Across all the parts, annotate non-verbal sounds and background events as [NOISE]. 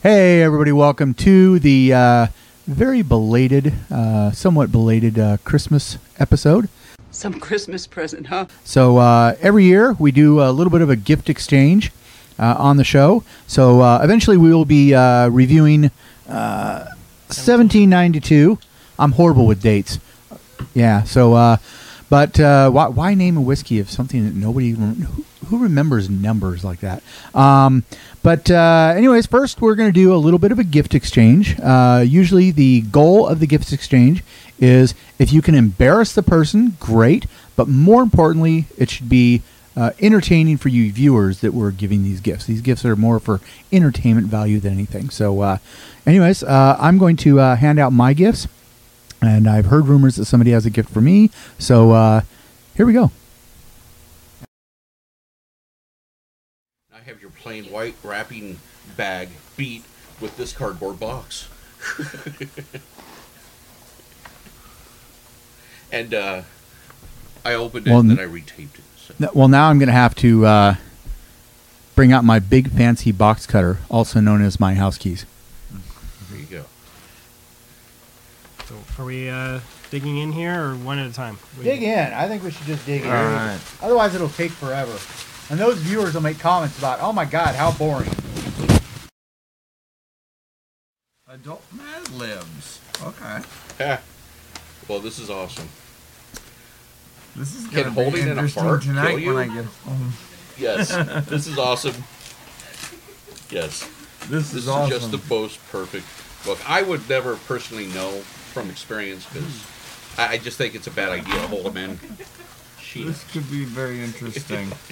Hey, everybody, welcome to the uh, very belated, uh, somewhat belated uh, Christmas episode. Some Christmas present, huh? So, uh, every year we do a little bit of a gift exchange uh, on the show. So, uh, eventually we will be uh, reviewing uh, 1792. I'm horrible with dates. Yeah, so, uh, but uh, why, why name a whiskey of something that nobody, who, who remembers numbers like that? Um, but, uh, anyways, first we're going to do a little bit of a gift exchange. Uh, usually the goal of the gift exchange is if you can embarrass the person, great. But more importantly, it should be uh, entertaining for you viewers that we're giving these gifts. These gifts are more for entertainment value than anything. So, uh, anyways, uh, I'm going to uh, hand out my gifts. And I've heard rumors that somebody has a gift for me. So here we go. Plain white wrapping bag beat with this cardboard box. [LAUGHS] and uh, I opened it Well, and then I retaped it. So. N- Well, now I'm going to have to uh, bring out my big fancy box cutter, also known as my house keys. There you go. So are we uh, digging in here or one at a time? Dig in. I think we should just dig in. All right. Otherwise, it'll take forever. And those viewers will make comments about, oh my God, how boring. Adult Mad Libs. Okay. Ah, well, this is awesome. This is gonna be holding in a fart tonight kill when? I get home. Yes, [LAUGHS] this is awesome. Yes, This, this is is awesome. just the most perfect book. I would never personally know from experience because I, I just think it's a bad idea to hold them in. Sheena. This could be very interesting. [LAUGHS]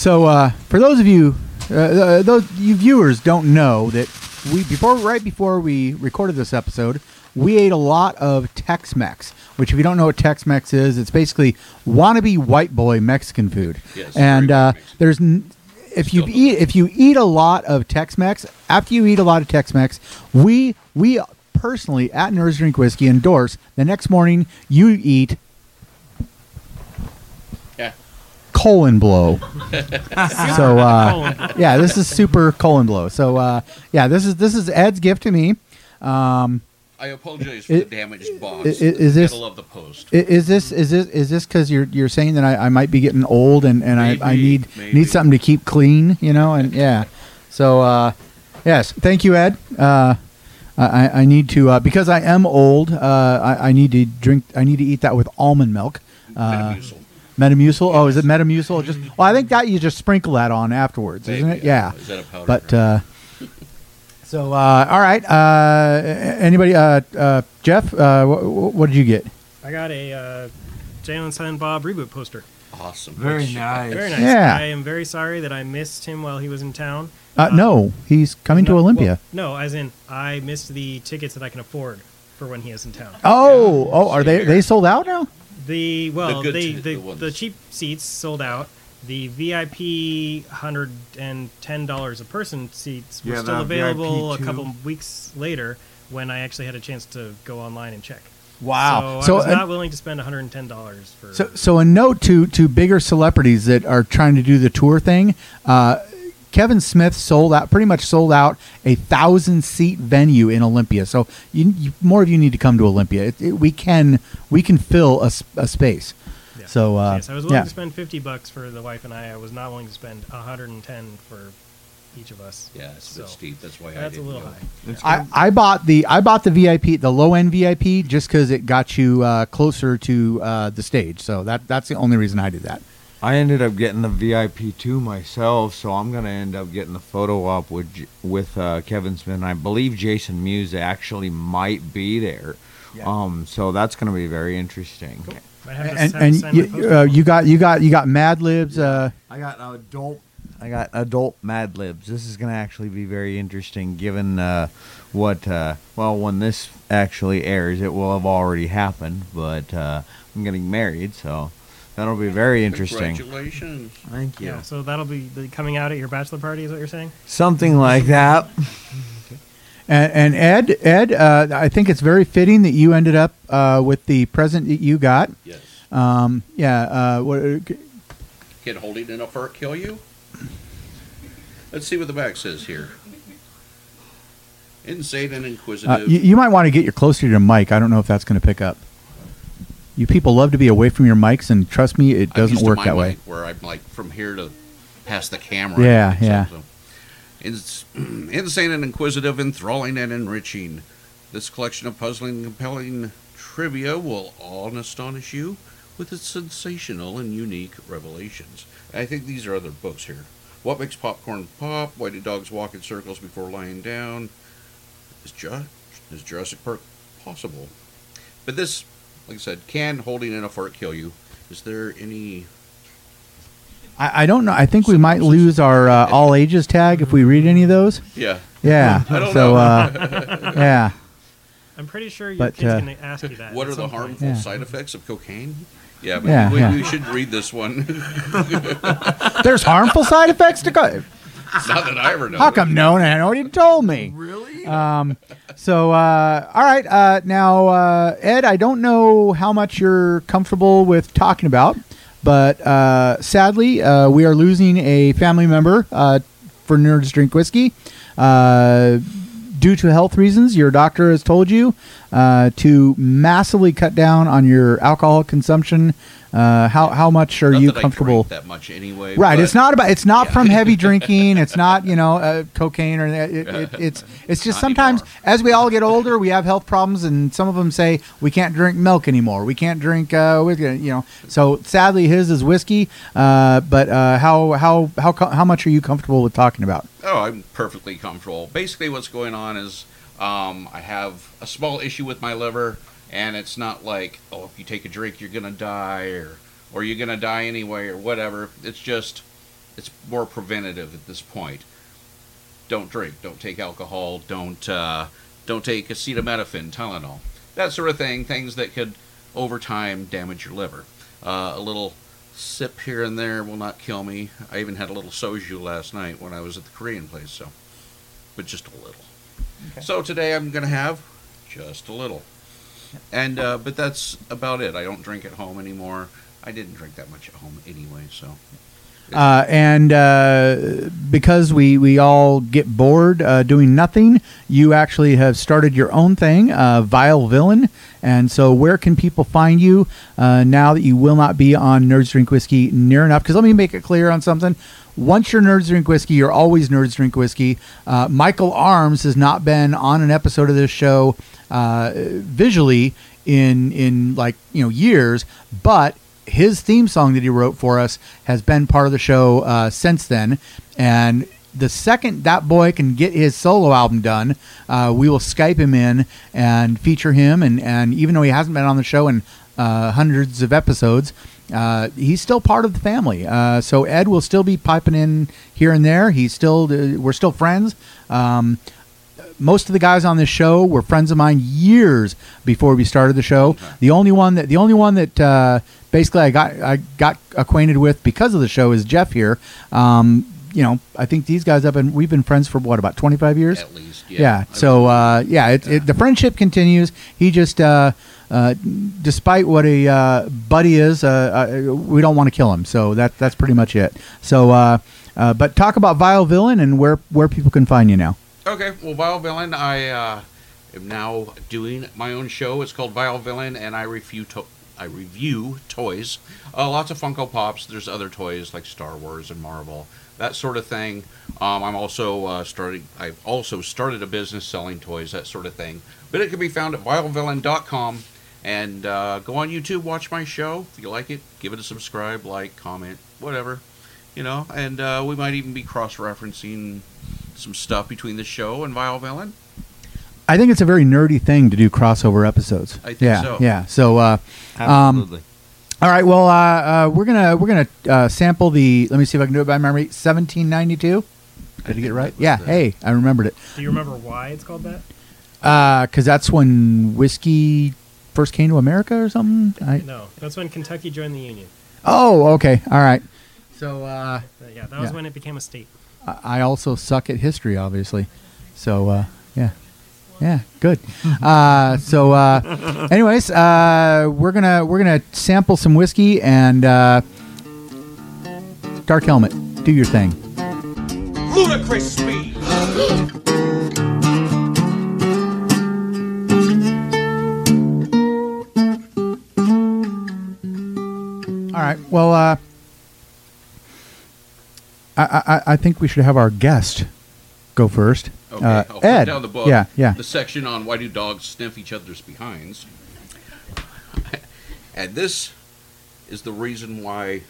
So, uh, for those of you, uh, uh, those you viewers don't know that we before right before we recorded this episode, we ate a lot of Tex-Mex. Which, if you don't know what Tex-Mex is, it's basically wannabe white boy Mexican food. Yes, and uh, there's n- if you eat if you eat a lot of Tex-Mex, after you eat a lot of Tex-Mex, we we personally at Nerds Drink Whiskey endorse the next morning you eat Yeah. Colon blow. [LAUGHS] so uh, yeah, this is super colon blow. So uh, yeah, this is this is Ed's gift to me. Um, I apologize for It- the damaged box. i- i- is this- Gotta love the post? is this is this is this because you're you're saying that I, I might be getting old and, and I, I need maybe. need something to keep clean, you know? And yeah, so uh, yes, thank you, Ed. Uh, I, I- I need to uh, because I am old. Uh, I, I need to drink. I need to eat that with almond milk. Uh, Metamucil. Metamucil. Oh, is it Metamucil? Just well, I think that you just sprinkle that on afterwards, isn't it? Yeah. Is that a powder? But uh, so uh, all right. Uh, anybody? Uh, uh, Jeff, uh, wh- what did you get? I got a uh, Jay and Silent Bob reboot poster. awesome. Very Shit. nice. Very nice. Yeah. I am very sorry that I missed him while he was in town. Uh, no, he's coming to Olympia. well, no, as in I missed the tickets that I can afford for when he is in town. oh, oh, are they they sold out now? The well, good they t- the, the the cheap seats sold out. The VIP hundred and ten dollars a person seats were Yeah, still available a couple weeks later when I actually had a chance to go online and check. Wow. So, So, I was uh, not willing to spend one hundred and ten dollars for. So, so a note to to bigger celebrities that are trying to do the tour thing. Uh, Kevin Smith sold out, pretty much sold out a thousand seat venue in Olympia. So, you, you, more of you need to come to Olympia. It, it- we can we can fill a space. Yeah. So, uh, yes, I was willing yeah. to spend fifty bucks for the wife and I. I was not willing to spend hundred and ten for each of us. Yeah, it's a bit So, steep. That's why I That's a didn't little go. high. It's I, I bought the I bought the VIP, the low end VIP, just because it got you uh, closer to uh, the stage. So that that's the only reason I did that. I ended up getting the VIP too myself, so I'm gonna end up getting the photo op with with uh, Kevin Smith. And I believe Jason Mewes actually might be there. Yeah. Um, so that's gonna be very interesting. Might have And, have and to you, uh, you got you got you got Mad Libs. Uh, I got adult. I got adult Mad Libs. This is gonna actually be very interesting, given uh, what. Uh, well, when this actually airs, it will have already happened. But uh, I'm getting married, so that'll be very interesting. Congratulations. Thank you. yeah, so that'll be the, coming out at your bachelor party, is what you're saying? Something like that. [LAUGHS] And, and Ed, Ed, uh, I think it's very fitting that you ended up uh, with the present that you got. Yes. Um, yeah. Uh, what, Can holding in a fart kill you? Let's see what the back says here. Insane and Uh, inquisitive. you, you might want to get your closer to your mic. I don't know if that's going to pick up. You people love to be away from your mics, and trust me, it doesn't work that way. Where I'm like from here to past the camera. Yeah, yeah. so. Ins- [CLEARS THROAT] insane and inquisitive, enthralling and enriching. This collection of puzzling and compelling trivia will awe and astonish you with its sensational and unique revelations. I think these are other books here. What makes popcorn pop? Why do dogs walk in circles before lying down? Is, Ju- is Jurassic Park possible? But this, like I said, can holding in a fart kill you? Is there any I, I don't know. I think we might lose our uh, all ages tag if we read any of those. Yeah. Yeah. [LAUGHS] I don't so, know. uh, [LAUGHS] yeah. I'm pretty sure your But, kid's uh, gonna ask you that. What are the harmful Yeah. side effects of cocaine? Yeah, but Yeah, we, yeah. we should read this one. [LAUGHS] There's harmful side effects to cocaine. Not that I ever know. How come no one had already told me? Really? Um, so, uh, all right. Uh, now, uh, Ed, I don't know how much you're comfortable with talking about, but uh, sadly, uh, we are losing a family member uh, for Nerds Drink Whiskey. Uh, due to health reasons, your doctor has told you uh, to massively cut down on your alcohol consumption. Uh, how how much are Not you comfortable? that much anyway. Right. but- It's not about. It's not Yeah. from heavy [LAUGHS] drinking. It's not you know uh, cocaine or it, it, it, [LAUGHS] it's it's just Not sometimes anymore. as we all get older, we have health problems, and some of them say we can't drink milk anymore. We can't drink uh, whiskey. You know. So sadly, his is whiskey. Uh, but uh, how how how how much are you comfortable with talking about? Oh, I'm perfectly comfortable. Basically, what's going on is um, I have a small issue with my liver, and it's not like, oh, if you take a drink, you're gonna die, or or you're gonna die anyway, or whatever. It's just, it's more preventative at this point. Don't drink. Don't take alcohol. Don't uh, don't take acetaminophen, Tylenol, that sort of thing. Things that could, over time, damage your liver. Uh, a little sip here and there will not kill me. I even had a little soju last night when I was at the Korean place, so, but just a little. So today I'm gonna have just a little, and uh, but that's about it. I don't drink at home anymore. I didn't drink that much at home anyway, so Uh, and uh, because we, we all get bored uh, doing nothing, you actually have started your own thing, uh, Vile Villain. And so, where can people find you uh, now that you will not be on Nerds Drink Whiskey near enough? Because let me make it clear on something. Once you're Nerds Drink Whiskey, you're always Nerds Drink Whiskey. Uh, Michael Arms has not been on an episode of this show uh, visually in in like you know years, but his theme song that he wrote for us has been part of the show uh, since then. And the second that boy can get his solo album done, uh, we will Skype him in and feature him. And, and even though he hasn't been on the show in uh, hundreds of episodes, uh, he's still part of the family. Uh, so Ed will still be piping in here and there. He's still we're still friends. Um, most of the guys on this show were friends of mine years before we started the show. The only one that the only one that uh, basically I got I got acquainted with because of the show is Jeff here. Um, you know, I think these guys have been we've been friends for what about twenty five years. at least Yeah. yeah. So uh, yeah, it, it, the friendship continues. He just, uh, uh, despite what a uh, buddy is, uh, uh, we don't want to kill him. So that that's pretty much it. So, uh, uh, but talk about Vile Villain and where where people can find you now. Okay, well, Vile Villain, I uh, am now doing my own show. It's called Vile Villain, and I review to- I review toys. Uh, lots of Funko Pops. There's other toys like Star Wars and Marvel, that sort of thing. Um, I'm also uh, starting. I've also started a business selling toys, that sort of thing. But it can be found at vilevillain.com. And uh, go on YouTube, watch my show. If you like it, give it a subscribe, like, comment, whatever. You know, and uh, we might even be cross-referencing some stuff between the show and Vile Villain. I think it's a very nerdy thing to do crossover episodes. I think yeah, so. Yeah. So, uh, um, Absolutely. all right. Well, uh, uh, we're gonna we're gonna uh, sample the. Let me see if I can do it by memory. Seventeen ninety two. Did I get it right? Yeah. the- Hey, I remembered it. Do you remember why it's called that? Because that's when whiskey first came to America or something. I, No, that's when Kentucky joined the Union. Oh, okay. All right. So uh, Uh, yeah, that was Yeah. when it became a state. I also suck at history, obviously. So uh, yeah, yeah, good. uh, so, uh, anyways, uh, we're gonna we're gonna sample some whiskey and uh, Dark Helmet. Do your thing. ludicrous speed. All right. Well, uh, I, I I think we should have our guest go first. Okay, uh, I'll Ed. down the book. Yeah, yeah. The section on why do dogs sniff each other's behinds. [LAUGHS] and this is the reason why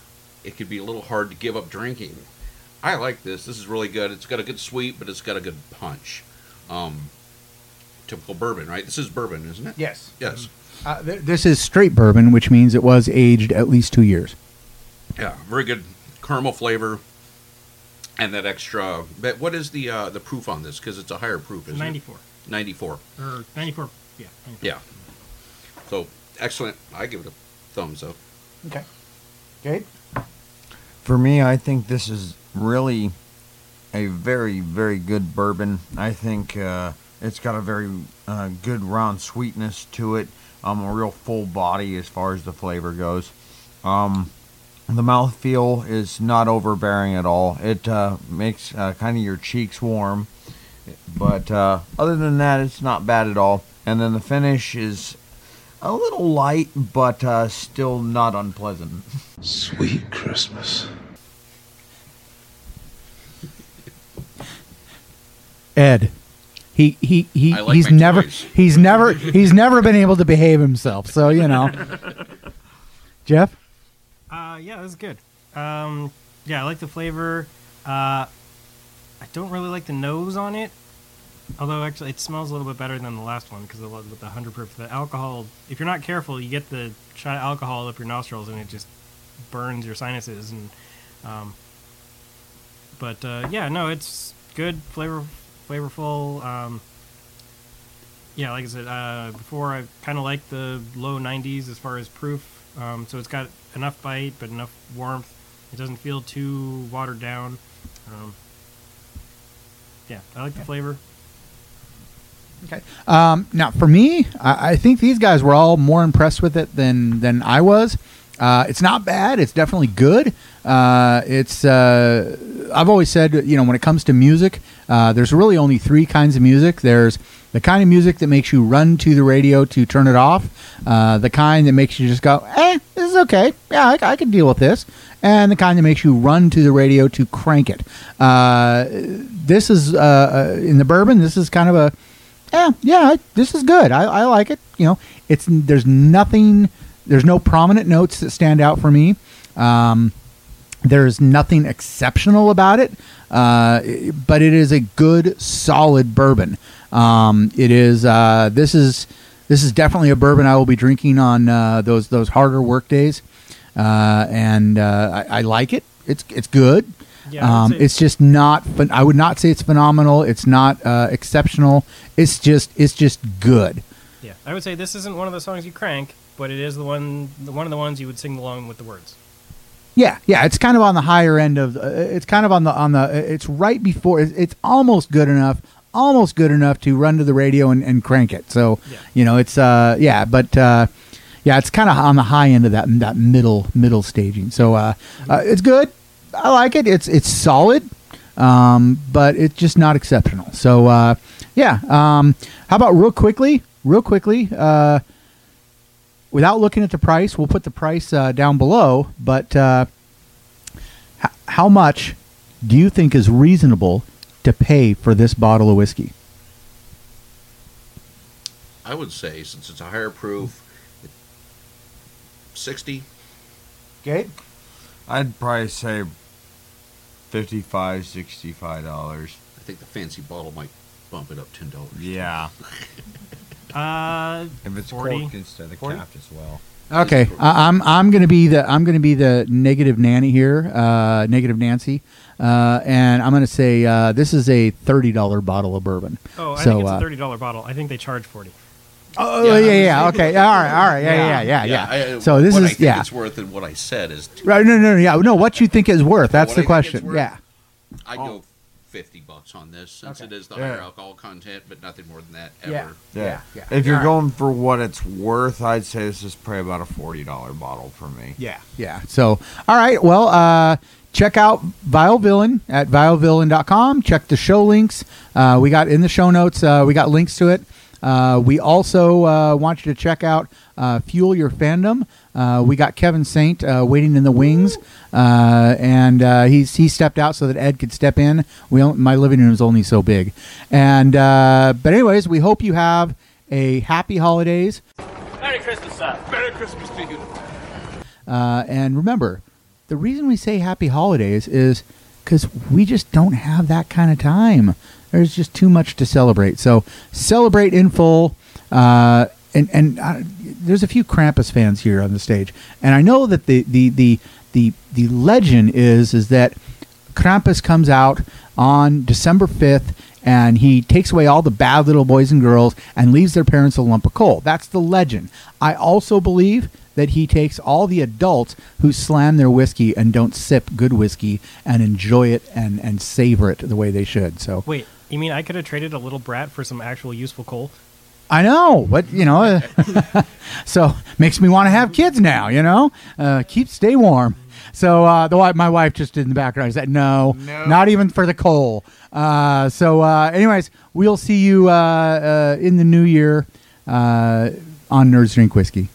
it could be a little hard to give up drinking. I like this. This is really good. It's got a good sweet, but it's got a good punch. Um, typical bourbon, right? This is bourbon, isn't it? Yes. Yes. Uh, th- this is straight bourbon, which means it was aged at least two years. Yeah, very good caramel flavor, and that extra. But what is the uh, the proof on this? Because it's a higher proof, isn't 94. it? Ninety-four. Or 94. Yeah. 94. Yeah. So excellent. I give it a thumbs up. Okay. Okay. For me, I think this is really a very, very good bourbon. I think uh, it's got a very uh, good round sweetness to it. Um, a real full body as far as the flavor goes. Um, the mouthfeel is not overbearing at all. It uh, makes uh, kind of your cheeks warm. But uh, other than that, it's not bad at all. And then the finish is a little light, but uh, still not unpleasant. Sweet Christmas. Ed. He he he I like he's never toys. he's never he's never been able to behave himself. So you know. [LAUGHS] Jeff. Uh, yeah, that's good. Um, yeah, I like the flavor. Uh, I don't really like the nose on it. Although actually, it smells a little bit better than the last one because with the hundred proof, the alcohol. If you're not careful, you get the shot of alcohol up your nostrils and it just burns your sinuses. And um, but uh, yeah, no, it's good, flavor, flavorful. Um, yeah, like I said uh, before, I kind of like the low 90s as far as proof. Um, so it's got enough bite, but enough warmth. It doesn't feel too watered down. Um, yeah, I like the flavor. Okay. Um, now, for me, I, I think these guys were all more impressed with it than than I was. Uh, it's not bad. It's definitely good. Uh, it's. Uh, I've always said, you know, when it comes to music, uh, there's really only three kinds of music. There's the kind of music that makes you run to the radio to turn it off. Uh, the kind that makes you just go, eh, okay. Yeah, I, I can deal with this. And the kind that makes you run to the radio to crank it. Uh, this is uh, uh, in the bourbon. This is kind of a yeah, yeah, this is good. I, I like it. You know, it's there's nothing, there's no prominent notes that stand out for me. Um, there's nothing exceptional about it, uh, but it is a good, solid bourbon. Um, it is. Uh, this is this is definitely a bourbon I will be drinking on uh, those those harder work days, uh, and uh, I, I like it. It's it's good. Yeah, um, it's just not. I would not say it's phenomenal. It's not uh, exceptional. It's just it's just good. Yeah, I would say this isn't one of the songs you crank, but it is the one, the one of the ones you would sing along with the words. Yeah, yeah, it's kind of on the higher end of. Uh, it's kind of on the on the. It's right before. It's, it's almost good enough. Almost good enough to run to the radio and, and crank it. So Yeah. you know, it's uh yeah, but uh, yeah, it's kind of on the high end of that that middle middle staging. So uh, uh, it's good. I like it. It's it's solid, um, but it's just not exceptional. So uh, yeah, um, how about real quickly, real quickly. Uh, without looking at the price, we'll put the price uh, down below. But uh, h- how much do you think is reasonable to pay for this bottle of whiskey? I would say since it's a higher proof, sixty. Okay. I'd probably say 55 65 dollars. I think the fancy bottle might bump it up ten dollars. Yeah. [LAUGHS] Uh, If it's 40. corked instead of Forty? capped as well. Okay, I, I'm I'm gonna be the I'm gonna be the negative nanny here, uh, negative Nancy, uh, and I'm gonna say uh, this is a thirty dollar bottle of bourbon. oh, I So, think it's uh, a thirty dollar bottle. I think they charge forty. Oh Yeah, yeah, yeah, okay, all right, all right, yeah, yeah, yeah, yeah. I- uh, so this is what I think yeah, it's worth and what I said is right? No, no, no, yeah, no. What you think is worth? That's What the I question. worth? Yeah. I'd go fifty bucks on this since Okay. it is the Yeah. higher alcohol content, but nothing more than that ever. Yeah. Yeah. yeah. If you're Alright. going for what it's worth, I'd say this is probably about a $40 bottle for me. Yeah, yeah. So, all right. Well, uh, check out Vile Villain at vilevillain.com. Check the show links. Uh, we got in the show notes, uh, we got links to it. Uh, we also uh, want you to check out uh, Fuel Your Fandom. Uh, we got Kevin Saint uh, waiting in the wings, uh, and uh, he's he stepped out so that Ed could step in. We on- my living room is only so big, and uh, but anyways, we hope you have a happy holidays. Merry Christmas, sir. Merry Christmas to you. Uh, and remember, the reason we say happy holidays is because we just don't have that kind of time. There's just too much to celebrate. So celebrate in full. Uh, and and uh, there's a few Krampus fans here on the stage, and I know that the the the the, the legend is is that Krampus comes out on December 5th and he takes away all the bad little boys and girls and leaves their parents a lump of coal. That's the legend. I also believe that he takes all the adults who slam their whiskey and don't sip good whiskey and enjoy it and, and savor it the way they should. So Wait, you mean I could have traded a little brat for some actual useful coal? I know, but you know, uh, [LAUGHS] so makes me want to have kids now. You know, uh, keep stay warm. So uh, the wi- my wife just in the background said, "No, not even for the coal." Uh, so, uh, anyways, we'll see you uh, uh, in the new year uh, on Nerds Drink Whiskey.